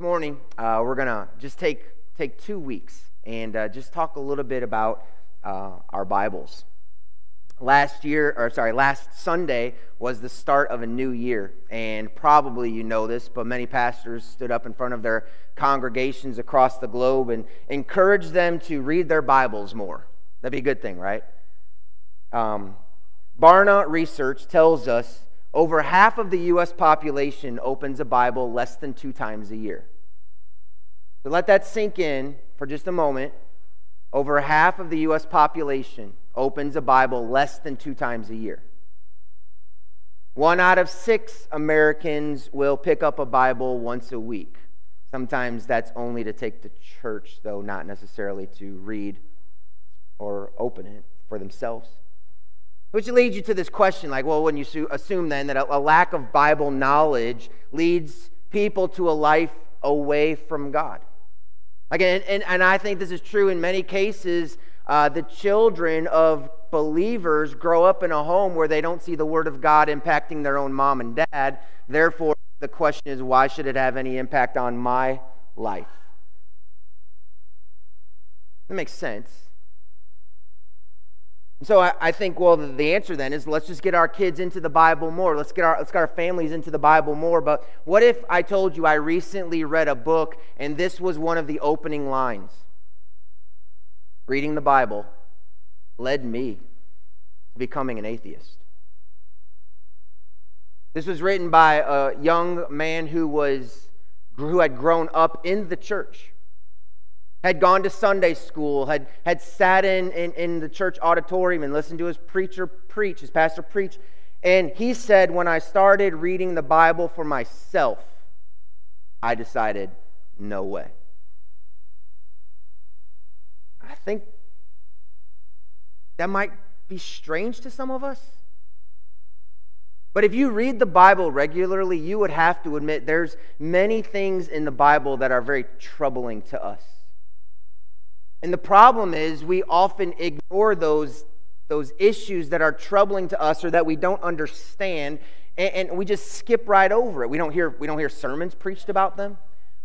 Morning, uh, we're going to just take, take two weeks and uh, just talk a little bit about uh, our Bibles. Last year, or sorry, last Sunday was the start of a new year. And probably you know this, but many pastors stood up in front of their congregations across the globe and encouraged them to read their Bibles more. That'd be a good thing, right? Um, Barna research tells us over half of the U.S. population opens a Bible less than two times a year. So let that sink in for just a moment. Over half of the U.S. population opens a Bible less than two times a year. One out of six Americans will pick up a Bible once a week. Sometimes that's only to take to church, though not necessarily to read or open it for themselves. Which leads you to this question like, well, when you assume then that a lack of Bible knowledge leads people to a life away from God. Again, and, and I think this is true in many cases. Uh, the children of believers grow up in a home where they don't see the Word of God impacting their own mom and dad. Therefore, the question is, why should it have any impact on my life? That makes sense. So I, I, think, well, the, answer then is let's just get our kids into the Bible more. Let's get, our, let's get our families into the Bible more. But what if I told you I recently read a book and this was one of the opening lines? Reading the Bible led me to becoming an atheist. This was written by a young man who, was, who had grown up in the church had gone to Sunday school, had, had sat in, in, in the church auditorium and listened to his preacher preach, his pastor preach. And he said, when I started reading the Bible for myself, I decided, no way. I think that might be strange to some of us. But if you read the Bible regularly, you would have to admit there's many things in the Bible that are very troubling to us. And the problem is we often ignore those, those issues that are troubling to us or that we don't understand, and, and we just skip right over it. We don't hear, we don't hear sermons preached about them.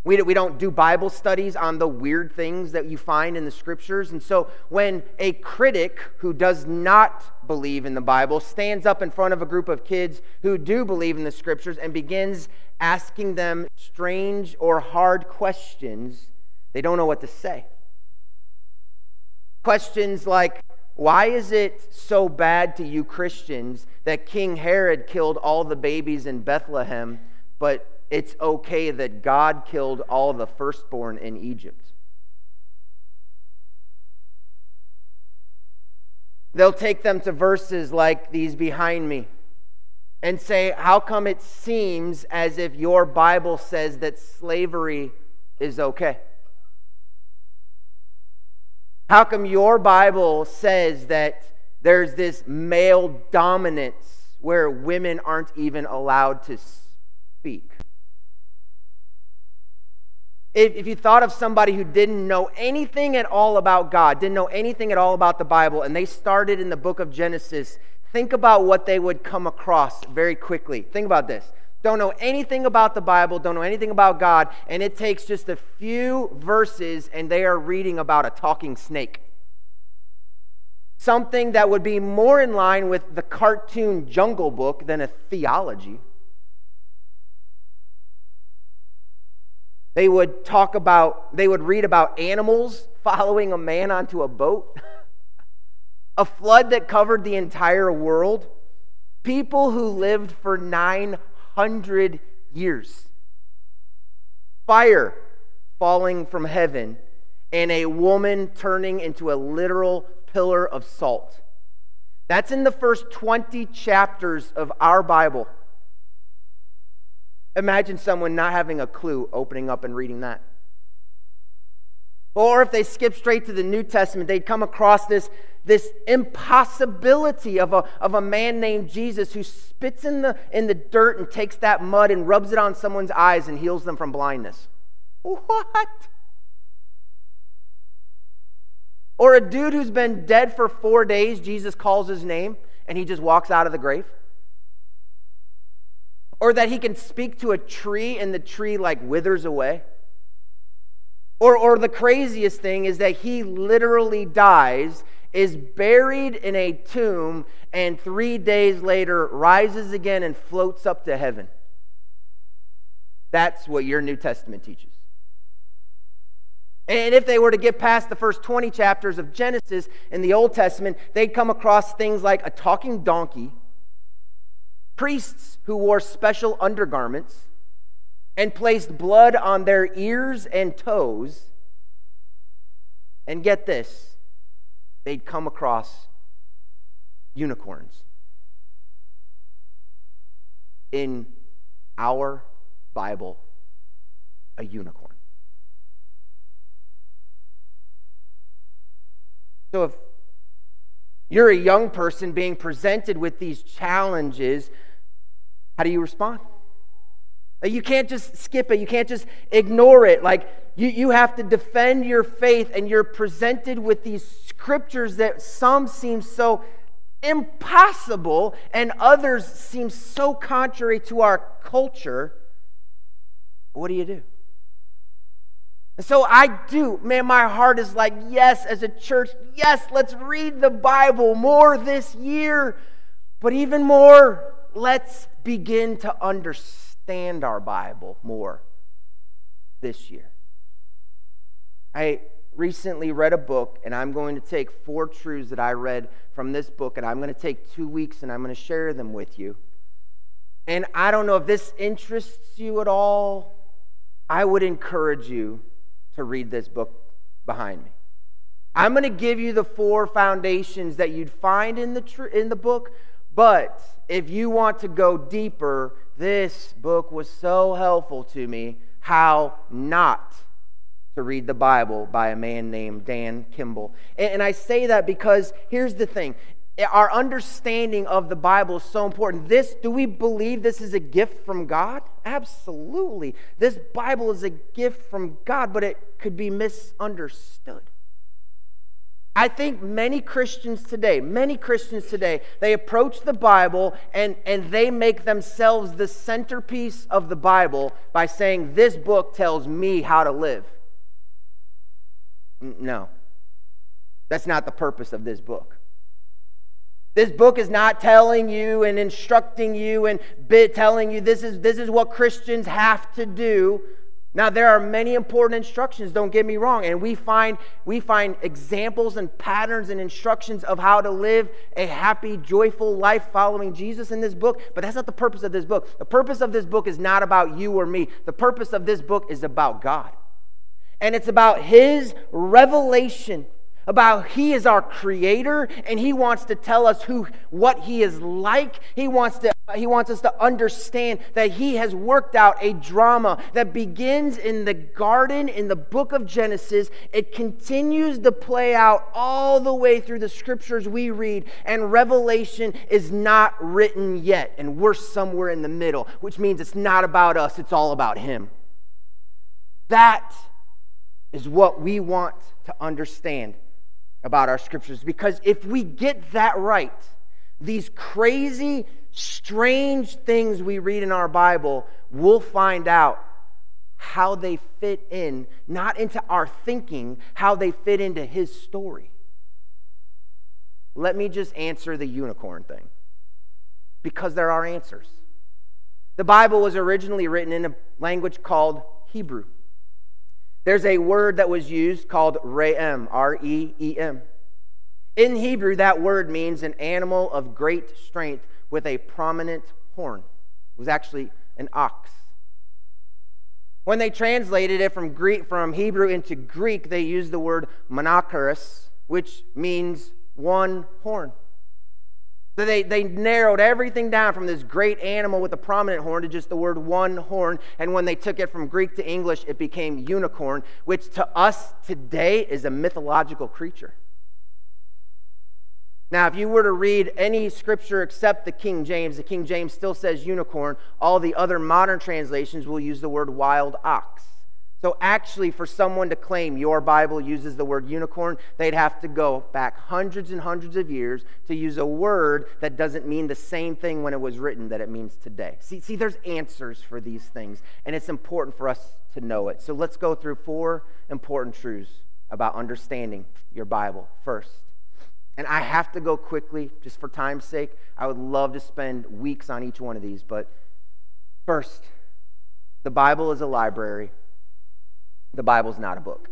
We, we don't do Bible studies on the weird things that you find in the scriptures. And so, when a critic who does not believe in the Bible stands up in front of a group of kids who do believe in the scriptures and begins asking them strange or hard questions, they don't know what to say. Questions like, why is it so bad to you Christians that King Herod killed all the babies in Bethlehem, but it's okay that God killed all the firstborn in Egypt? They'll take them to verses like these behind me and say, How come it seems as if your Bible says that slavery is okay? How come your Bible says that there's this male dominance where women aren't even allowed to speak? If, if you thought of somebody who didn't know anything at all about God, didn't know anything at all about the Bible, and they started in the book of Genesis, think about what they would come across very quickly. Think about this don't know anything about the Bible, don't know anything about God, and it takes just a few verses and they are reading about a talking snake. Something that would be more in line with the cartoon Jungle Book than a theology. They would talk about, they would read about animals following a man onto a boat, a flood that covered the entire world, people who lived for nine hundred years. Fire falling from heaven, and a woman turning into a literal pillar of salt. That's in the first 20 chapters of our Bible. Imagine someone not having a clue opening up and reading that. Or if they skip straight to the New Testament, they'd come across this, this impossibility of a, of a man named Jesus who spits in the, in the dirt and takes that mud and rubs it on someone's eyes and heals them from blindness. What? Or a dude who's been dead for four days, Jesus calls his name and he just walks out of the grave. Or that he can speak to a tree and the tree like withers away. Or, or the craziest thing is that he literally dies, is buried in a tomb, and three days later rises again and floats up to heaven. That's what your New Testament teaches. And if they were to get past the first 20 chapters of Genesis in the Old Testament, they'd come across things like a talking donkey, priests who wore special undergarments and placed blood on their ears and toes. And get this, they'd come across unicorns. In our Bible, a unicorn. So if you're a young person being presented with these challenges, how do you respond? You can't just skip it. You can't just ignore it. Like, you, you have to defend your faith, and you're presented with these scriptures that some seem so impossible and others seem so contrary to our culture. What do you do? And so I do. Man, my heart is like, yes, as a church, yes, let's read the Bible more this year. But even more, let's begin to understand our Bible more this year. I recently read a book, and I'm going to take four truths that I read from this book, and I'm going to take two weeks and I'm going to share them with you. And I don't know if this interests you at all. I would encourage you to read this book behind me. I'm going to give you the four foundations that you'd find in the, tr- in the book, but if you want to go deeper, this book was so helpful to me. How not to read the Bible by a man named Dan Kimball. And, I say that because here's the thing our understanding of the Bible is so important. This, do we believe this is a gift from God? Absolutely. This Bible is a gift from God, but it could be misunderstood. I think many Christians today, many Christians today, they approach the Bible and, and they make themselves the centerpiece of the Bible by saying, This book tells me how to live. No, that's not the purpose of this book. This book is not telling you and instructing you and telling you this is, this is what Christians have to do. Now, there are many important instructions, don't get me wrong, and we find, we find examples and patterns and instructions of how to live a happy, joyful life following Jesus in this book, but that's not the purpose of this book. The purpose of this book is not about you or me, the purpose of this book is about God. And it's about His revelation about he is our creator and he wants to tell us who what he is like. He wants to he wants us to understand that he has worked out a drama that begins in the garden in the book of Genesis. It continues to play out all the way through the scriptures we read and revelation is not written yet and we're somewhere in the middle which means it's not about us it's all about him. That is what we want to understand about our scriptures because if we get that right, these crazy, strange things we read in our Bible, we'll find out how they fit in, not into our thinking, how they fit into His story. Let me just answer the unicorn thing because there are answers. The Bible was originally written in a language called Hebrew. There's a word that was used called re'em, R E E M. In Hebrew, that word means an animal of great strength with a prominent horn. It was actually an ox. When they translated it from Greek from Hebrew into Greek, they used the word monokeros, which means one horn. So they, they narrowed everything down from this great animal with a prominent horn to just the word one horn. And when they took it from Greek to English, it became unicorn, which to us today is a mythological creature. Now, if you were to read any scripture except the King James, the King James still says unicorn. All the other modern translations will use the word wild ox. So, actually, for someone to claim your Bible uses the word unicorn, they'd have to go back hundreds and hundreds of years to use a word that doesn't mean the same thing when it was written that it means today. See, see, there's answers for these things, and it's important for us to know it. So, let's go through four important truths about understanding your Bible first. And I have to go quickly just for time's sake. I would love to spend weeks on each one of these, but first, the Bible is a library the Bible's not a book.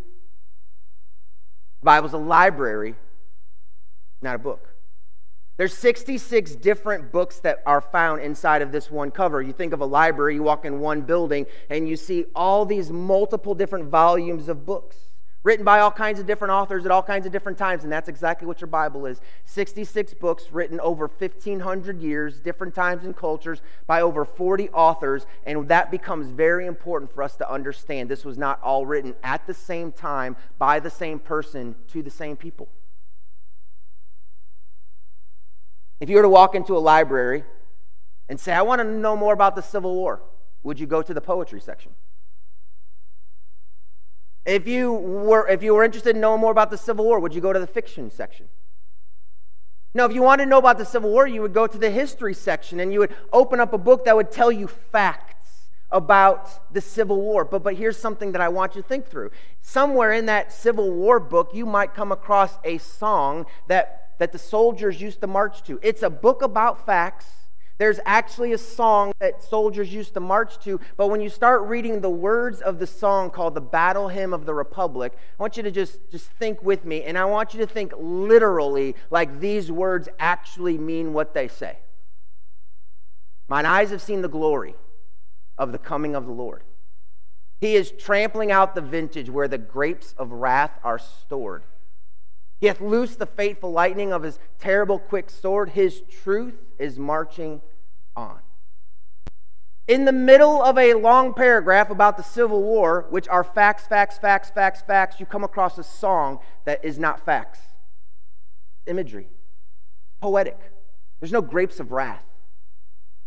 The Bible's a library, not a book. There's 66 different books that are found inside of this one cover. You think of a library, you walk in one building, and you see all these multiple different volumes of books written by all kinds of different authors at all kinds of different times, and that's exactly what your Bible is 66 books written over 1,500 years, different times and cultures, by over 40 authors, and that becomes very important for us to understand. This was not all written at the same time by the same person to the same people. If you were to walk into a library and say, I want to know more about the Civil War, would you go to the poetry section? If you were, if you were interested in knowing more about the Civil War, would you go to the fiction section? No, if you wanted to know about the Civil War, you would go to the history section and you would open up a book that would tell you facts about the Civil War. But, but here's something that I want you to think through. Somewhere in that Civil War book, you might come across a song that, that the soldiers used to march to. It's a book about facts there's actually a song that soldiers used to march to, but when you start reading the words of the song called the Battle Hymn of the Republic, I want you to just, just think with me, and I want you to think literally like these words actually mean what they say. Mine eyes have seen the glory of the coming of the Lord. He is trampling out the vintage where the grapes of wrath are stored. He hath loosed the fateful lightning of his terrible quick sword. His truth is marching on. In the middle of a long paragraph about the Civil War, which are facts, facts, facts, facts, facts, you come across a song that is not facts. Imagery. Poetic. There's no grapes of wrath.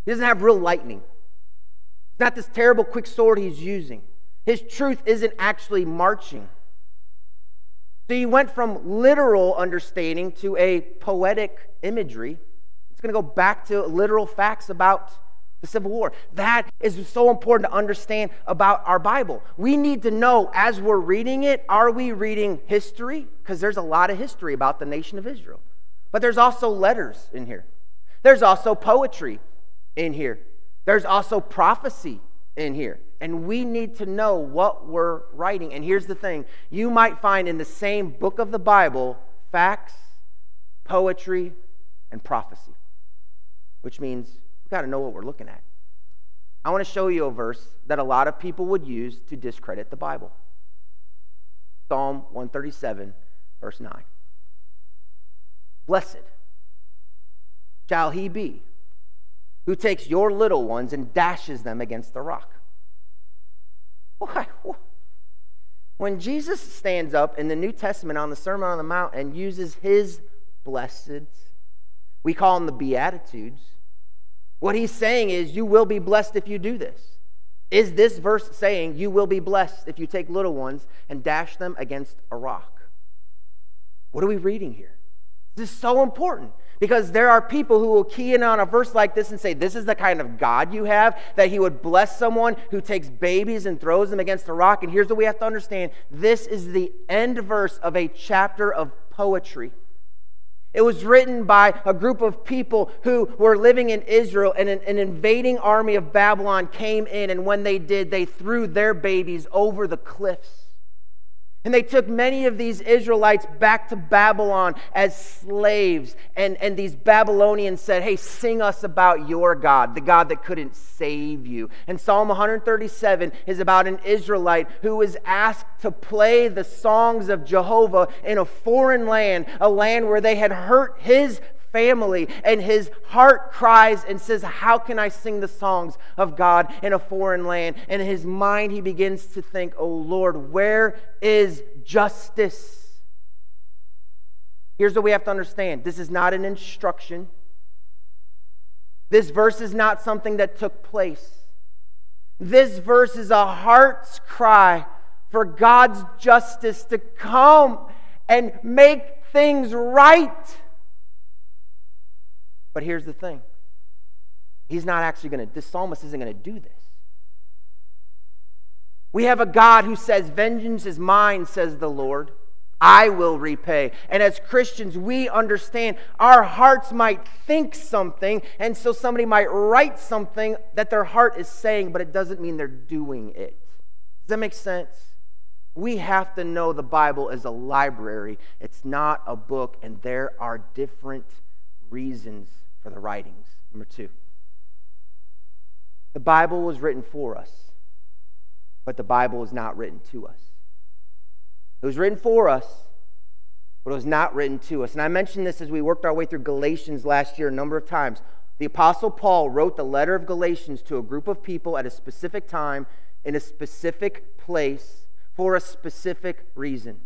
He doesn't have real lightning. It's not this terrible quick sword he's using. His truth isn't actually marching. So you went from literal understanding to a poetic imagery going to go back to literal facts about the Civil War. That is so important to understand about our Bible. We need to know as we're reading it, are we reading history? Because there's a lot of history about the nation of Israel. But there's also letters in here, there's also poetry in here, there's also prophecy in here. And we need to know what we're writing. And here's the thing you might find in the same book of the Bible facts, poetry, and prophecy which means we've got to know what we're looking at. I want to show you a verse that a lot of people would use to discredit the Bible Psalm 137, verse 9. Blessed shall he be who takes your little ones and dashes them against the rock. Why? When Jesus stands up in the New Testament on the Sermon on the Mount and uses his blessed, we call them the Beatitudes, what he's saying is, you will be blessed if you do this. Is this verse saying you will be blessed if you take little ones and dash them against a rock? What are we reading here? This is so important because there are people who will key in on a verse like this and say, This is the kind of God you have, that He would bless someone who takes babies and throws them against a rock. And here's what we have to understand this is the end verse of a chapter of poetry. It was written by a group of people who were living in Israel, and an, an, invading army of Babylon came in, and when they did, they threw their babies over the cliffs. And they took many of these Israelites back to Babylon as slaves. And, and these Babylonians said, Hey, sing us about your God, the God that couldn't save you. And Psalm 137 is about an Israelite who was asked to play the songs of Jehovah in a foreign land, a land where they had hurt his family, and his heart cries and says, How can I sing the songs of God in a foreign land? And in his mind, he begins to think, Oh Lord, where is justice? Here's what we have to understand this is not an instruction. This verse is not something that took place. This verse is a heart's cry for God's justice to come and make things right. But here's the thing He's not actually going to, this psalmist isn't going to do this. We have a God who says, Vengeance is mine, says the Lord. I will repay. And as Christians, we understand our hearts might think something, and so somebody might write something that their heart is saying, but it doesn't mean they're doing it. Does that make sense? We have to know the Bible is a library, it's not a book, and there are different reasons for the writings. Number two, the Bible was written for us, but the Bible was not written to us. It was written for us, but it was not written to us. And I mentioned this as we worked our way through Galatians last year a number of times. The Apostle Paul wrote the letter of Galatians to a group of people at a specific time, in a specific place, for a specific reason.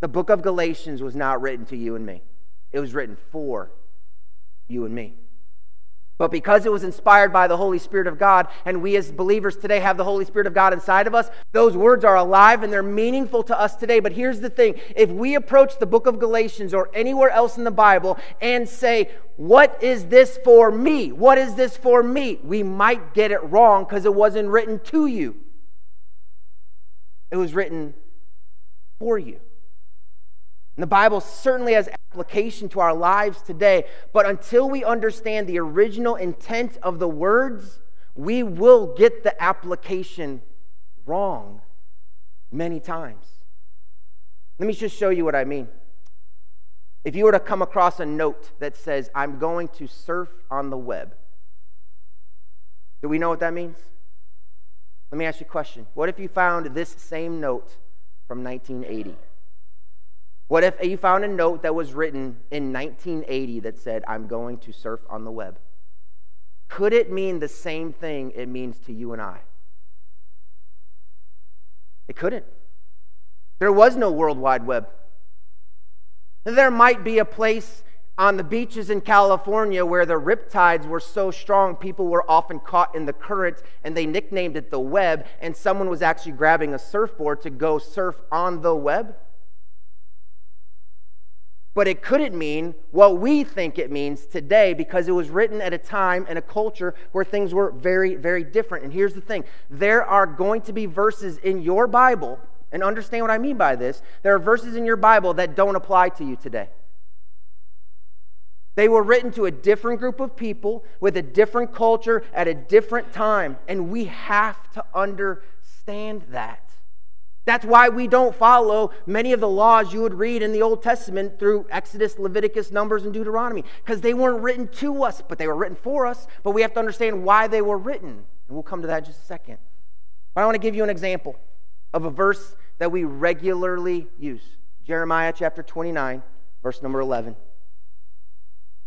The book of Galatians was not written to you and me, it was written for you and me. But because it was inspired by the Holy Spirit of God, and we as believers today have the Holy Spirit of God inside of us, those words are alive and they're meaningful to us today. But here's the thing if we approach the book of Galatians or anywhere else in the Bible and say, What is this for me? What is this for me? We might get it wrong because it wasn't written to you, it was written for you. And the Bible certainly has application to our lives today, but until we understand the original intent of the words, we will get the application wrong many times. Let me just show you what I mean. If you were to come across a note that says, I'm going to surf on the web, do we know what that means? Let me ask you a question. What if you found this same note from 1980? What if you found a note that was written in 1980 that said, I'm going to surf on the web? Could it mean the same thing it means to you and I? It couldn't. There was no World Wide Web. There might be a place on the beaches in California where the riptides were so strong, people were often caught in the current and they nicknamed it the web, and someone was actually grabbing a surfboard to go surf on the web but it couldn't mean what we think it means today because it was written at a time and a culture where things were very, very different. And here's the thing there are going to be verses in your Bible, and understand what I mean by this. There are verses in your Bible that don't apply to you today. They were written to a different group of people with a different culture at a different time, and we have to understand that. That's why we don't follow many of the laws you would read in the Old Testament through Exodus, Leviticus, Numbers, and Deuteronomy, because they weren't written to us, but they were written for us. But we have to understand why they were written. And we'll come to that in just a second. But I want to give you an example of a verse that we regularly use Jeremiah chapter 29, verse number 11.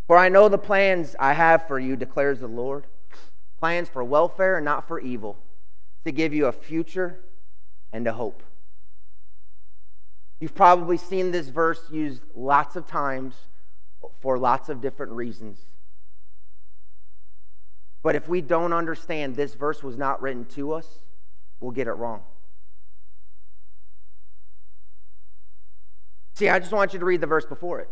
For I know the plans I have for you, declares the Lord plans for welfare and not for evil, to give you a future and a hope. You've probably seen this verse used lots of times for lots of different reasons. But if we don't understand this verse was not written to us, we'll get it wrong. See, I just want you to read the verse before it.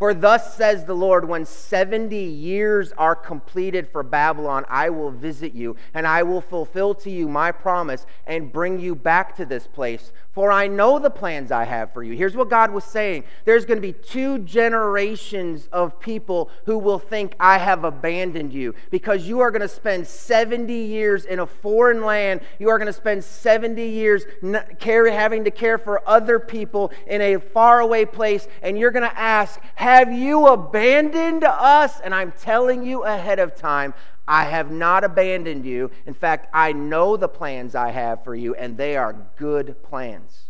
For thus says the Lord, when 70 years are completed for Babylon, I will visit you, and I will fulfill to you my promise and bring you back to this place. For I know the plans I have for you. Here's what God was saying there's going to be two generations of people who will think I have abandoned you because you are going to spend 70 years in a foreign land. You are going to spend 70 years having to care for other people in a faraway place, and you're going to ask, have you abandoned us? And I'm telling you ahead of time, I have not abandoned you. In fact, I know the plans I have for you, and they are good plans.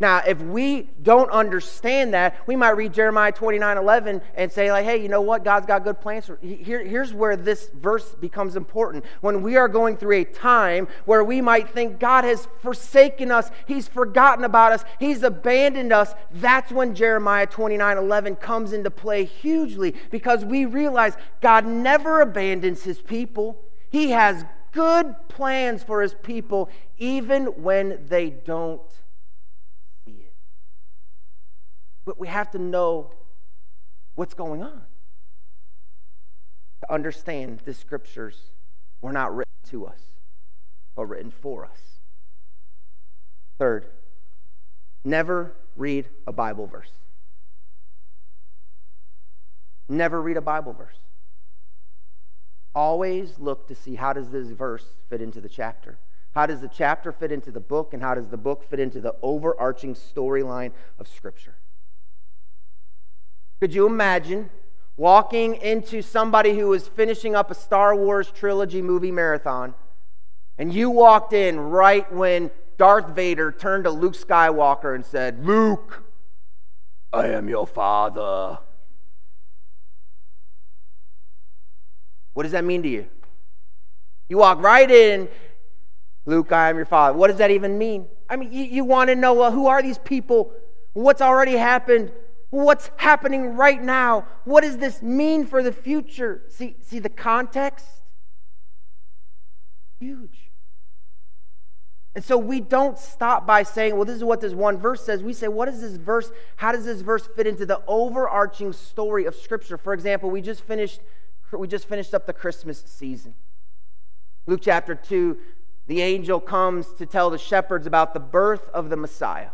Now, if we don't understand that, we might read Jeremiah 29 11 and say, like, hey, you know what? God's got good plans. Here, here's where this verse becomes important. When we are going through a time where we might think God has forsaken us, He's forgotten about us, He's abandoned us, that's when Jeremiah 29 11 comes into play hugely because we realize God never abandons His people. He has good plans for his people even when they don't see it. But we have to know what's going on to understand the scriptures were not written to us, but written for us. Third, never read a Bible verse. Never read a Bible verse. Always look to see how does this verse fit into the chapter? How does the chapter fit into the book and how does the book fit into the overarching storyline of scripture? Could you imagine walking into somebody who was finishing up a Star Wars trilogy movie marathon and you walked in right when Darth Vader turned to Luke Skywalker and said, Luke, I am your father. What does that mean to you? You walk right in, Luke, I am your father. What does that even mean? I mean, you, you want to know well, who are these people? What's already happened? What's happening right now? What does this mean for the future? See, see the context? Huge. And so we don't stop by saying, well, this is what this one verse says. We say, what is this verse? How does this verse fit into the overarching story of Scripture? For example, we just finished, we just finished up the Christmas season. Luke chapter 2, the angel comes to tell the shepherds about the birth of the Messiah.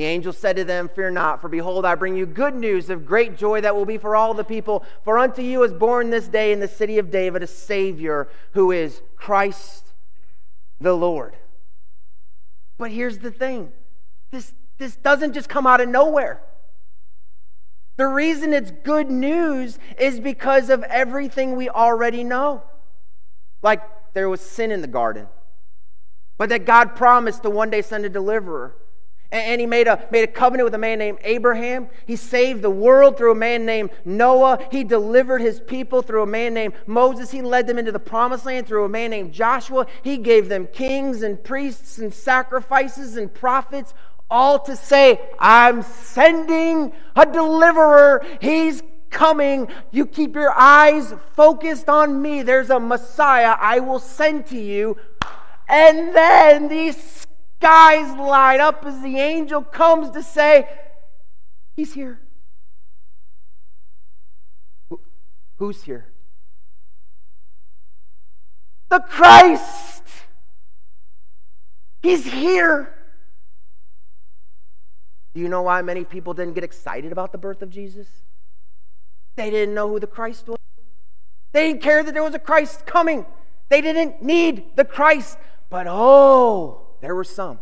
The angel said to them, Fear not, for behold, I bring you good news of great joy that will be for all the people. For unto you is born this day in the city of David a Savior who is Christ the Lord. But here's the thing this, this doesn't just come out of nowhere. The reason it's good news is because of everything we already know. Like there was sin in the garden, but that God promised to one day send a deliverer. And he made a, made a covenant with a man named Abraham. He saved the world through a man named Noah. He delivered his people through a man named Moses. He led them into the promised land through a man named Joshua. He gave them kings and priests and sacrifices and prophets, all to say, I'm sending a deliverer. He's coming. You keep your eyes focused on me. There's a Messiah I will send to you. And then these skies light up as the angel comes to say, He's here. Who's here? The Christ. He's here. Do you know why many people didn't get excited about the birth of Jesus? They didn't know who the Christ was. They didn't care that there was a Christ coming. They didn't need the Christ. But oh, there were some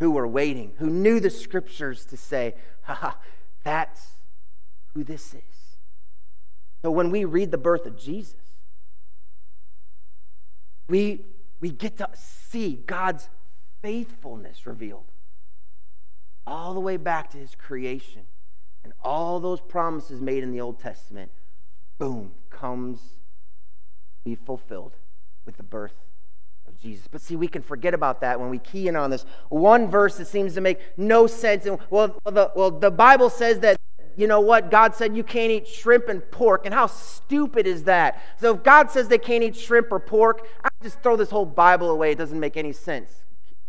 who were waiting, who knew the scriptures to say, ha, that's who this is. So when we read the birth of Jesus, we, we get to see God's faithfulness revealed all the way back to his creation. And all those promises made in the Old Testament, boom, comes be fulfilled with the birth Jesus. But see, we can forget about that when we key in on this one verse that seems to make no sense. And well, the, well, the Bible says that you know what? God said you can't eat shrimp and pork. And how stupid is that? So if God says they can't eat shrimp or pork, I just throw this whole Bible away. It doesn't make any sense.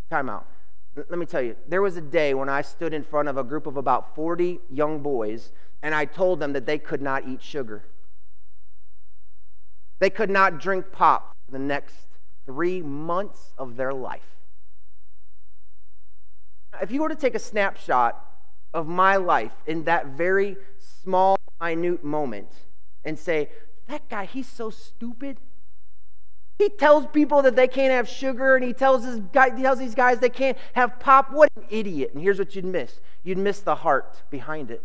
Time out. Let me tell you, there was a day when I stood in front of a group of about 40 young boys and I told them that they could not eat sugar. They could not drink pop for the next three months of their life. If you were to take a snapshot of my life in that very small, minute moment and say, that guy, he's so stupid. He tells people that they can't have sugar, and he tells, his guy, he tells these guys they can't have pop. What an idiot. And here's what you'd miss you'd miss the heart behind it.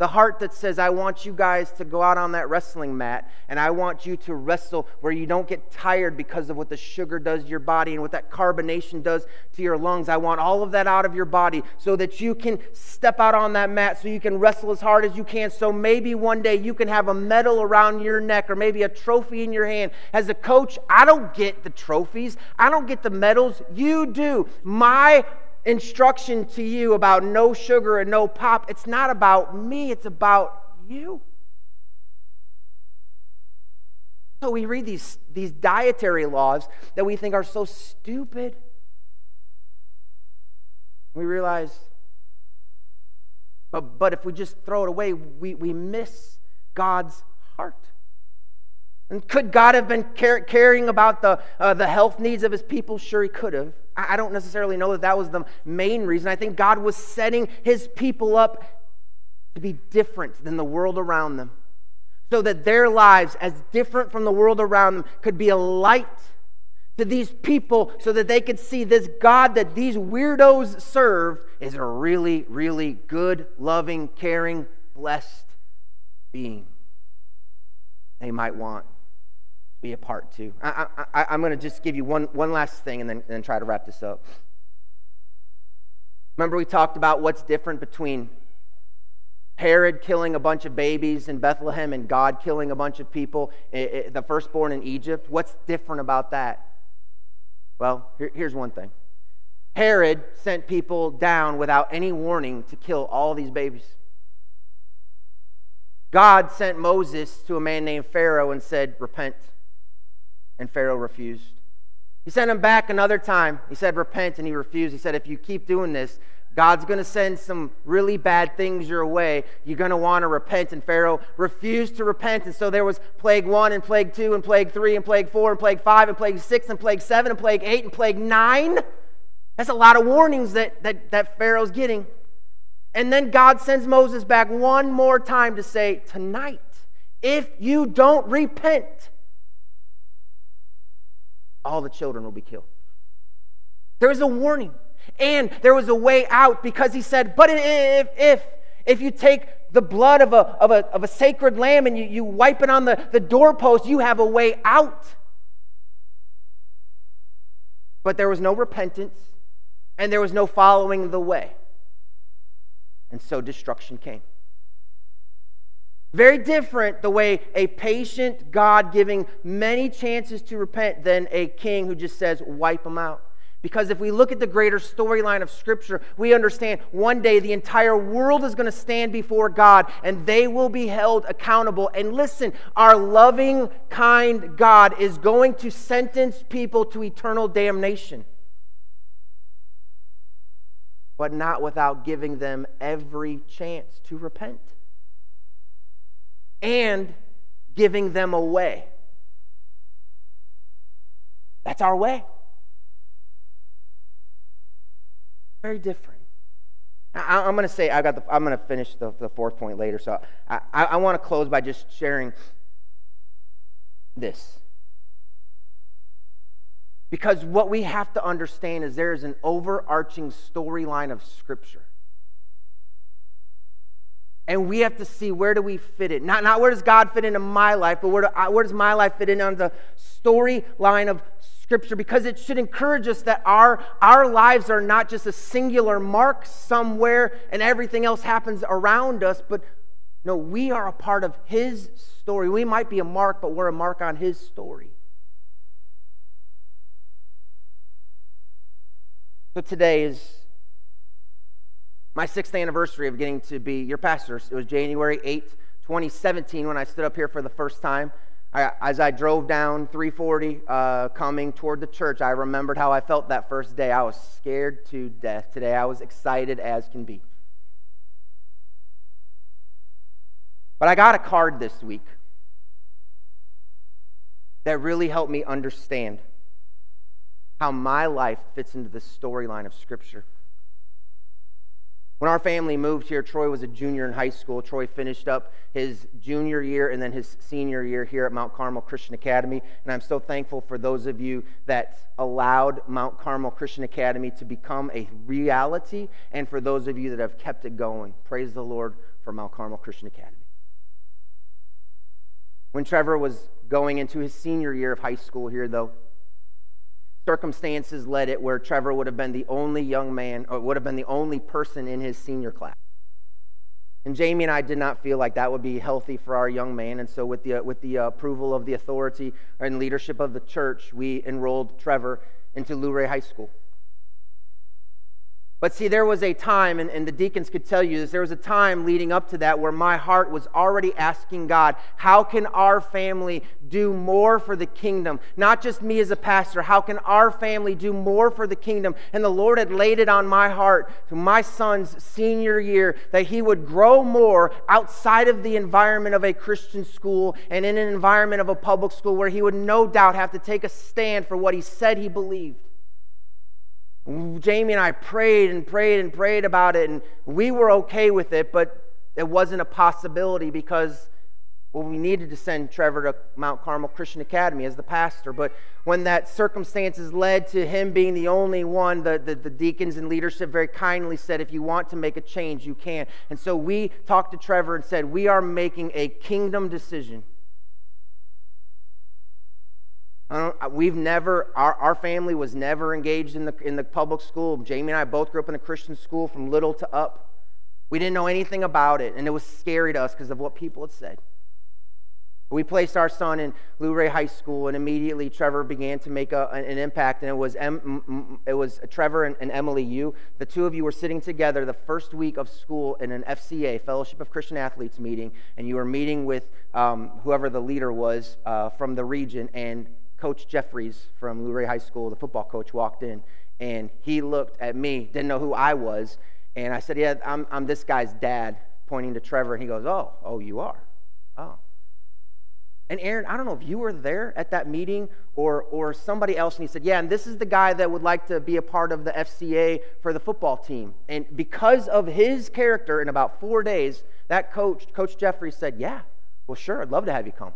The heart that says, I want you guys to go out on that wrestling mat and I want you to wrestle where you don't get tired because of what the sugar does to your body and what that carbonation does to your lungs. I want all of that out of your body so that you can step out on that mat so you can wrestle as hard as you can. So maybe one day you can have a medal around your neck or maybe a trophy in your hand. As a coach, I don't get the trophies, I don't get the medals. You do. My instruction to you about no sugar and no pop, it's not about me, it's about you. So we read these, these dietary laws that we think are so stupid. We realize, but, but if we just throw it away, we, we miss God's heart. And could God have been car- caring about the, uh, the health needs of his people? Sure, he could have. I, don't necessarily know that that was the main reason. I think God was setting his people up to be different than the world around them so that their lives, as different from the world around them, could be a light to these people so that they could see this God that these weirdos serve is a really, really good, loving, caring, blessed being they might want be a part to. I, am going to just give you one, one last thing and then, and then try to wrap this up. Remember, we talked about what's different between Herod killing a bunch of babies in Bethlehem and God killing a bunch of people, the firstborn in Egypt. What's different about that? Well, here's one thing Herod sent people down without any warning to kill all these babies. God sent Moses to a man named Pharaoh and said, Repent. And Pharaoh refused. He sent him back another time. He said, Repent, and he refused. He said, If you keep doing this, God's going to send some really bad things your way. You're going to want to repent. And Pharaoh refused to repent. And so there was plague one, and plague two, and plague three, and plague four, and plague five, and plague six, and plague seven, and plague eight, and plague nine. That's a lot of warnings that, that, that Pharaoh's getting. And then God sends Moses back one more time to say, Tonight, if you don't repent, all the children will be killed. There is a warning. And there was a way out because he said, But if, if, if you take the blood of a, of a, of a sacred lamb and you, you wipe it on the, the doorpost, you have a way out. But there was no repentance and there was no following the way. And so destruction came. Very different the way a patient God giving many chances to repent than a king who just says, wipe them out. Because if we look at the greater storyline of Scripture, we understand one day the entire world is going to stand before God and they will be held accountable. And listen, our loving, kind God is going to sentence people to eternal damnation, but not without giving them every chance to repent and giving them away. That's our way. Very different. I, am going to say I got the, I'm going to finish the, the fourth point later. So I, I, I want to close by just sharing this. Because what we have to understand is there is an overarching storyline of Scripture. And we have to see where do we fit it. Not, not where does God fit into my life, but where, do, uh, where does my life fit in on the storyline of Scripture because it should encourage us that our, our lives are not just a singular mark somewhere and everything else happens around us, but no, we are a part of His story. We might be a mark, but we're a mark on His story. So today is my sixth anniversary of getting to be your pastor. It was January 8th, 2017, when I stood up here for the first time. I, as I drove down 340 uh, coming toward the church, I remembered how I felt that first day. I was scared to death. Today, I was excited as can be. But I got a card this week that really helped me understand how my life fits into the storyline of Scripture. When our family moved here, Troy was a junior in high school. Troy finished up his junior year and then his senior year here at Mount Carmel Christian Academy. And I'm so thankful for those of you that allowed Mount Carmel Christian Academy to become a reality and for those of you that have kept it going. Praise the Lord for Mount Carmel Christian Academy. When Trevor was going into his senior year of high school here, though, circumstances led it where Trevor would have been the only young man, or would have been the only person in his senior class. And Jamie and I did not feel like that would be healthy for our young man. And so, with the, uh, with the uh, approval of the authority and leadership of the church, we enrolled Trevor into Luray High School. But see, there was a time, and, and, the deacons could tell you this, there was a time leading up to that where my heart was already asking God, how can our family do more for the kingdom? Not just me as a pastor, how can our family do more for the kingdom? And the Lord had laid it on my heart to my son's senior year that he would grow more outside of the environment of a Christian school and in an environment of a public school where he would no doubt have to take a stand for what he said he believed. Jamie and I prayed and prayed and prayed about it, and we were okay with it, but it wasn't a possibility because well, we needed to send Trevor to Mount Carmel Christian Academy as the pastor. But when that circumstances led to him being the only one, the, the, the, deacons and leadership very kindly said, if you want to make a change, you can. And so we talked to Trevor and said, we are making a kingdom decision. We've never, our, our family was never engaged in the, in the public school. Jamie and I both grew up in a Christian school from little to up. We didn't know anything about it, and it was scary to us because of what people had said. We placed our son in Luray High School, and immediately Trevor began to make a, an impact. And it was, M, it was Trevor and, and, Emily You. The two of you were sitting together the first week of school in an FCA, Fellowship of Christian Athletes meeting, and you were meeting with um, whoever the leader was uh, from the region. And Coach Jeffries from Luray High School, the football coach, walked in and he looked at me, didn't know who I was. And I said, Yeah, I'm, I'm this guy's dad, pointing to Trevor. And he goes, Oh, oh, you are? Oh. And Aaron, I don't know if you were there at that meeting or, or somebody else. And he said, Yeah, and this is the guy that would like to be a part of the FCA for the football team. And because of his character, in about four days, that coach, Coach Jeffries, said, Yeah, well, sure, I'd love to have you come.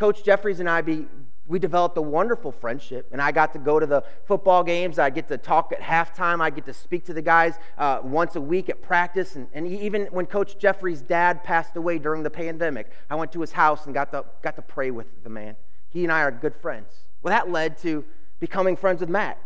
Coach Jeffries and I be, we developed a wonderful friendship, and I got to go to the football games. I get to talk at halftime. I get to speak to the guys uh, once a week at practice. And, and even when Coach Jeffries' dad passed away during the pandemic, I went to his house and got to, got to pray with the man. He and I are good friends. Well, that led to becoming friends with Matt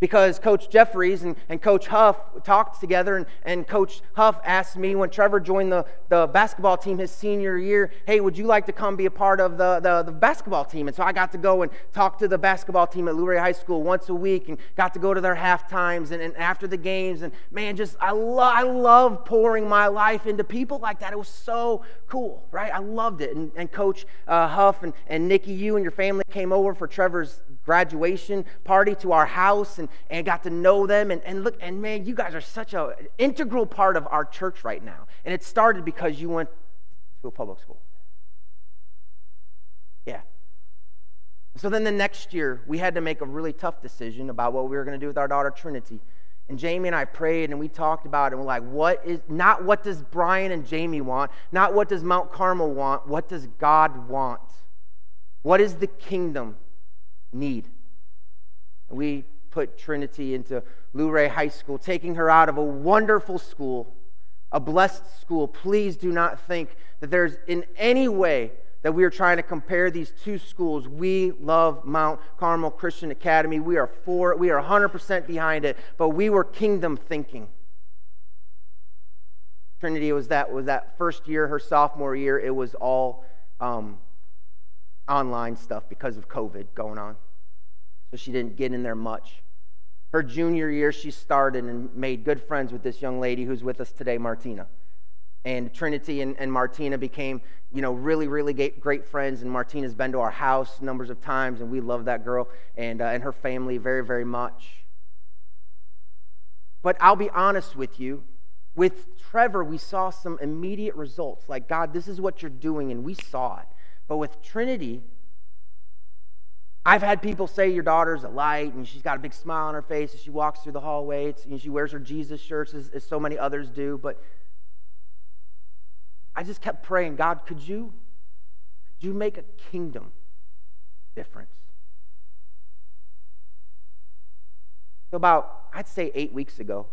because Coach Jeffries and, and Coach Huff talked together, and, and Coach Huff asked me when Trevor joined the, the basketball team his senior year, hey, would you like to come be a part of the, the, the basketball team? And so I got to go and talk to the basketball team at Luray High School once a week and got to go to their half times and, and after the games. And man, just I, lo- I love pouring my life into people like that. It was so cool, right? I loved it. And, and Coach uh, Huff and, and Nikki, you and your family came over for Trevor's graduation party to our house and, and got to know them. And, and look, and man, you guys are such an integral part of our church right now. And it started because you went to a public school. Yeah. So then the next year, we had to make a really tough decision about what we were going to do with our daughter Trinity. And Jamie and I prayed and we talked about it. And we're like, what is not what does Brian and Jamie want? Not what does Mount Carmel want? What does God want? What is the kingdom need. We put Trinity into Luray High School, taking her out of a wonderful school, a blessed school. Please do not think that there's in any way that we are trying to compare these two schools. We love Mount Carmel Christian Academy. We are for it. We are 100% behind it, but we were kingdom thinking. Trinity was that was that first year, her sophomore year. It was all um, online stuff because of COVID going on. So she didn't get in there much. Her junior year, she started and made good friends with this young lady who's with us today, Martina. And Trinity and, and Martina became, you know, really, really great friends. And Martina's been to our house numbers of times, and we love that girl and, uh, and her family very, very much. But I'll be honest with you, with Trevor, we saw some immediate results. Like, God, this is what you're doing, and we saw it. But with Trinity, I've had people say your daughter's a light and she's got a big smile on her face as she walks through the hallway. and she wears her Jesus shirts as, as so many others do. But I just kept praying, God, could you, could you make a kingdom difference? So about, I'd say eight weeks ago,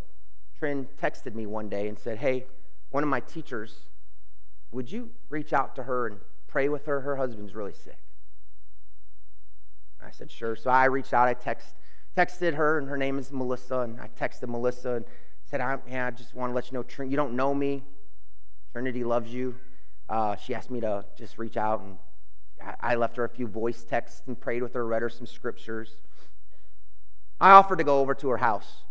Trin texted me one day and said, Hey, one of my teachers, would you reach out to her and pray with her? Her husband's really sick. I said, sure. So I reached out. I text, texted her, and her name is Melissa. And I texted Melissa and said, I, yeah, I just want to let you know, you don't know me. Trinity loves you. Uh, she asked me to just reach out, and I, I left her a few voice texts and prayed with her, read her some scriptures. I offered to go over to her house.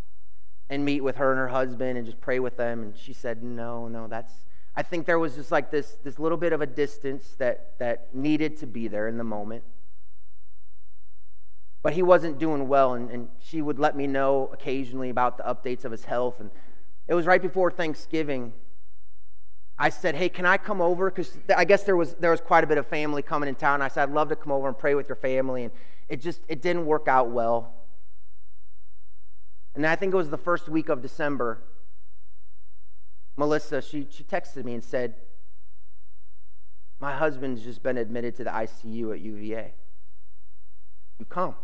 and meet with her and her husband and just pray with them. And she said, No, no, that's. I think there was just like this, this little bit of a distance that, that needed to be there in the moment. But he wasn't doing well, and, and she would let me know occasionally about the updates of his health. And it was right before Thanksgiving. I said, "Hey, can I come over?" Because I guess there was there was quite a bit of family coming in town. I said, "I'd love to come over and pray with your family," and it just it didn't work out well. And I think it was the first week of December. Melissa, she, she texted me and said, My husband's just been admitted to the ICU at UVA. You come.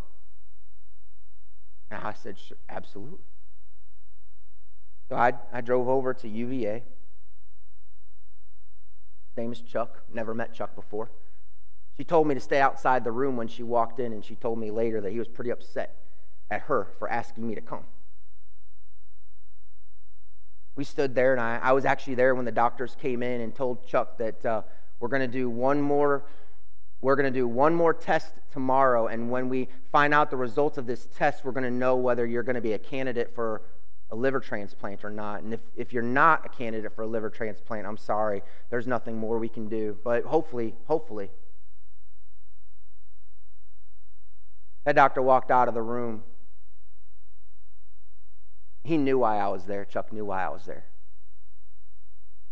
And I said, sure, absolutely. So I, I drove over to UVA. His name is Chuck. Never met Chuck before. She told me to stay outside the room when she walked in, and she told me later that he was pretty upset at her for asking me to come. We stood there, and I, I was actually there when the doctors came in and told Chuck that uh, we're going to do one more we're going to do one more test tomorrow, and when we find out the results of this test, we're going to know whether you're going to be a candidate for a liver transplant or not. And if, if you're not a candidate for a liver transplant, I'm sorry, there's nothing more we can do. But hopefully, hopefully. That doctor walked out of the room. He knew why I was there. Chuck knew why I was there.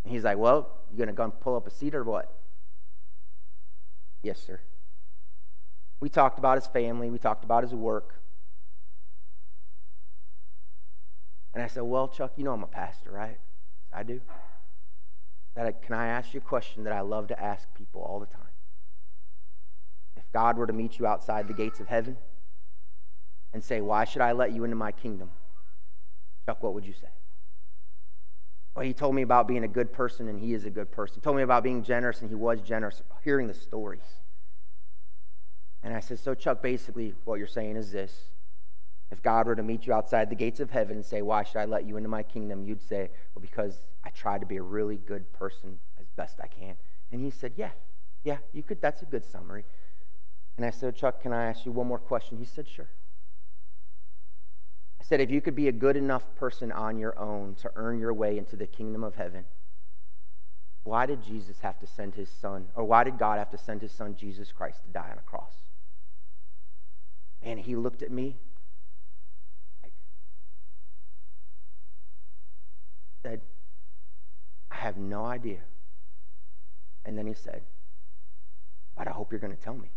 And he's like, Well, you to go and pull up a seat or what? Yes, sir. We talked about his family, we talked about his work. And I said, Well, Chuck, you know I'm a pastor, right? I do. That can I ask you a question that I love to ask people all the time? If God were to meet you outside the gates of heaven and say, Why should I let you into my kingdom? Chuck, what would you say? Well, he told me about being a good person, and he is a good person. He told me about being generous, and he was generous, hearing the stories. And I said, So, Chuck, basically, what you're saying is this. If God were to meet you outside the gates of heaven and say, Why should I let you into my kingdom? You'd say, Well, because I try to be a really good person as best I can. And he said, Yeah, yeah, you could. That's a good summary. And I said, Chuck, can I ask you one more question? He said, Sure. I said, if you could be a good enough person on your own to earn your way into the kingdom of heaven, why did Jesus have to send his son, or why did God have to send his son, Jesus Christ, to die on a cross? And he looked at me like, said, I have no idea. And then he said, But I hope you're going to tell me.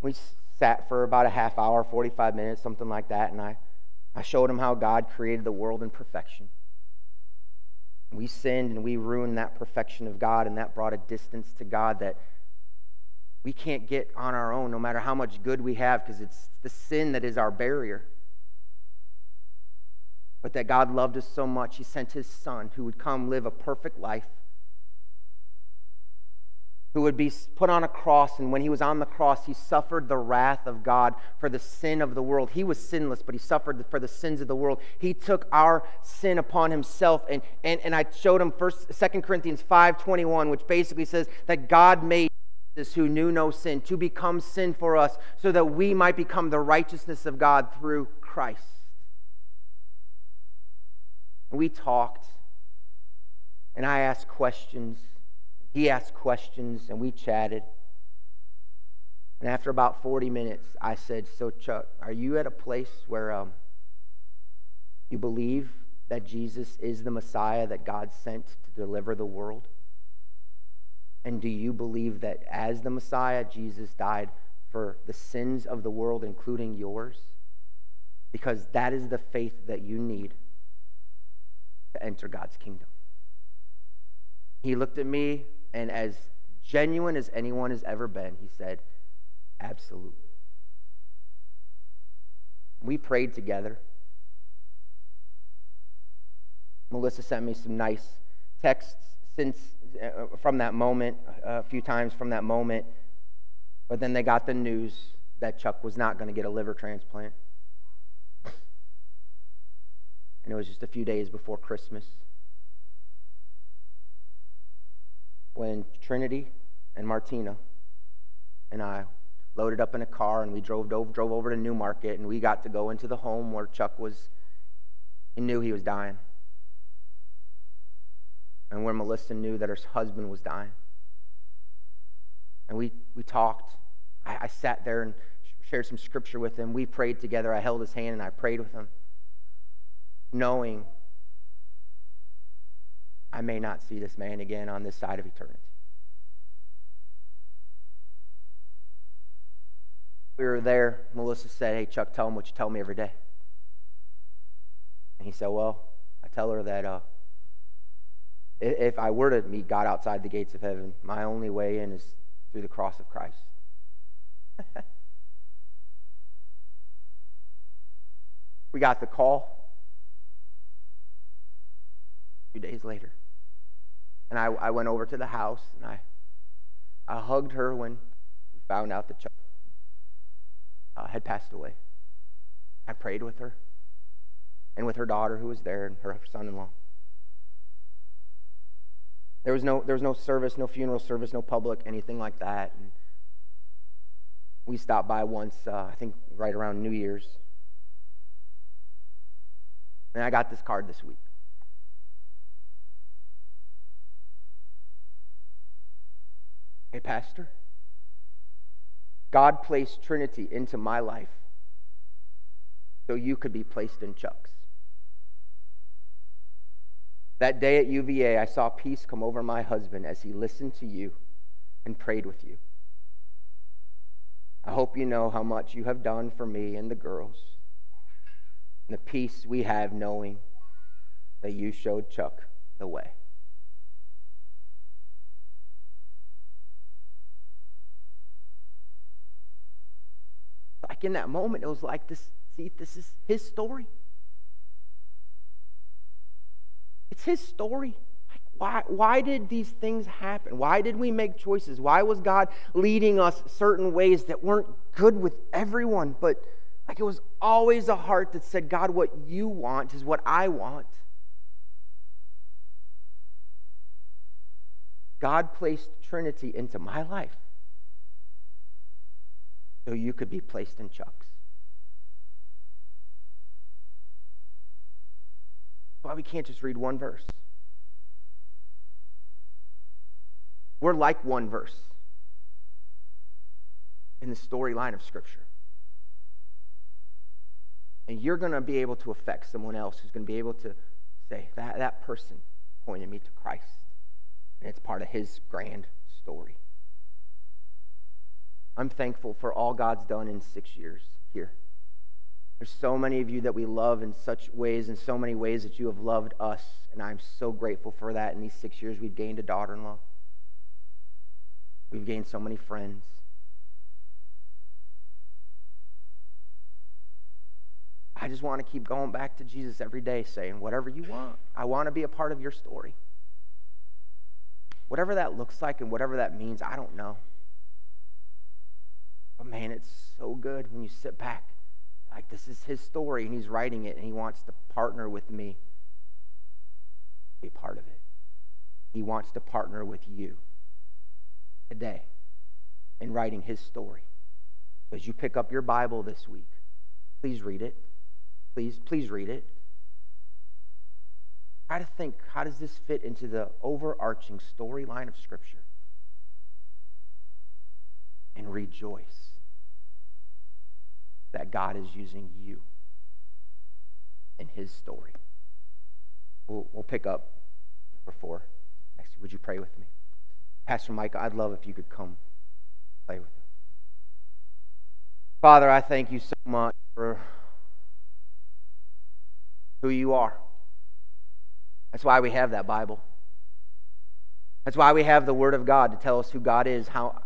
We sat for about a half hour, 45 minutes, something like that, and I, I showed him how God created the world in perfection. We sinned and we ruined that perfection of God, and that brought a distance to God that we can't get on our own, no matter how much good we have, because it's the sin that is our barrier. But that God loved us so much, He sent His Son who would come live a perfect life who would be put on a cross, and when he was on the cross, he suffered the wrath of God for the sin of the world. He was sinless, but he suffered for the sins of the world. He took our sin upon himself, and, and, and I showed him first Second Corinthians 5.21, which basically says that God made Jesus who knew no sin to become sin for us so that we might become the righteousness of God through Christ. And We talked, and I asked questions he asked questions and we chatted. And after about 40 minutes, I said, So, Chuck, are you at a place where um, you believe that Jesus is the Messiah that God sent to deliver the world? And do you believe that as the Messiah, Jesus died for the sins of the world, including yours? Because that is the faith that you need to enter God's kingdom. He looked at me and as genuine as anyone has ever been, he said, Absolutely. We prayed together. Melissa sent me some nice texts since uh, from that moment, a few times from that moment. But then they got the news that Chuck was not going to get a liver transplant. And it was just a few days before Christmas. When Trinity and Martina and I loaded up in a car and we drove over, drove over to Newmarket and we got to go into the home where Chuck was, he knew he was dying. And where Melissa knew that her husband was dying. And we, we talked. I, I sat there and shared some scripture with him. We prayed together. I held his hand and I prayed with him, knowing I may not see this man again on this side of eternity. We were there. Melissa said, Hey, Chuck, tell him what you tell me every day. And he said, Well, I tell her that uh, if I were to meet God outside the gates of heaven, my only way in is through the cross of Christ. we got the call a few days later. And I, I went over to the house and I, I hugged her when we found out that Chuck uh, had passed away. I prayed with her and with her daughter who was there and her son in law. There was, no, there was no service, no funeral service, no public, anything like that. And we stopped by once, uh, I think right around New Year's. And I got this card this week. Hey, Pastor, God placed Trinity into my life so you could be placed in Chuck's. That day at UVA, I saw peace come over my husband as he listened to you and prayed with you. I hope you know how much you have done for me and the girls, and the peace we have knowing that you showed Chuck the way. In that moment, it was like this see, this is his story. It's his story. Like, why, why did these things happen? Why did we make choices? Why was God leading us certain ways that weren't good with everyone? But like it was always a heart that said, God, what you want is what I want. God placed Trinity into my life so you could be placed in Chuck's. Why we can't just read one verse. We're like one verse in the storyline of Scripture. And you're going to be able to affect someone else who's going to be able to say, that, that person pointed me to Christ. And it's part of his grand story. I'm thankful for all God's done in six years here. There's so many of you that we love in such ways, in so many ways that you have loved us. And I'm so grateful for that. In these six years, we've gained a daughter in law, we've gained so many friends. I just want to keep going back to Jesus every day, saying, Whatever you want, I want to be a part of your story. Whatever that looks like and whatever that means, I don't know. But man, it's so good when you sit back. Like, this is his story, and he's writing it, and he wants to partner with me, be part of it. He wants to partner with you today in writing his story. So as you pick up your Bible this week, please read it. Please, please read it. Try to think how does this fit into the overarching storyline of Scripture? And rejoice that God is using you in his story. We'll, we'll pick up number four. Next, would you pray with me? Pastor Mike, I'd love if you could come play with us. Father, I thank you so much for who you are. That's why we have that Bible. That's why we have the Word of God to tell us who God is, how,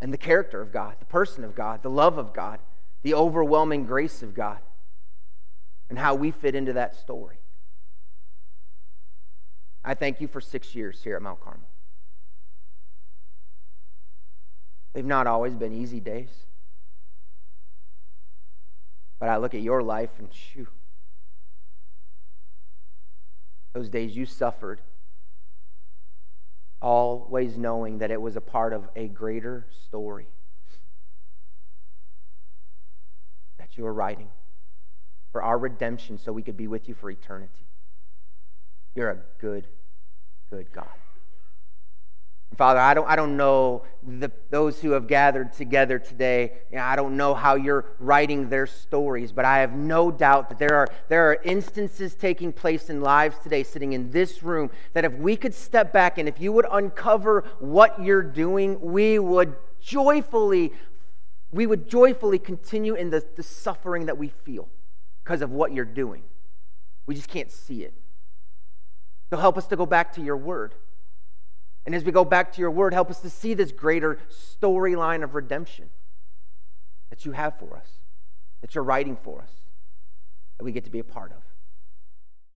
and the character of God, the person of God, the love of God the overwhelming grace of God, and how we fit into that story. I thank you for six years here at Mount Carmel. They've not always been easy days. But I look at your life and shoo. Those days you suffered, always knowing that it was a part of a greater story that you are writing for our redemption so we could be with you for eternity. You're a good, good God. Father, I don't, I don't know the, those who have gathered together today. You know, I don't know how you're writing their stories, but I have no doubt that there are, there are instances taking place in lives today, sitting in this room, that if we could step back and if you would uncover what you're doing, we would joyfully, we would joyfully continue in the, the suffering that we feel because of what you're doing. We just can't see it. So help us to go back to your word. And as we go back to your word, help us to see this greater storyline of redemption that you have for us, that you're writing for us, that we get to be a part of.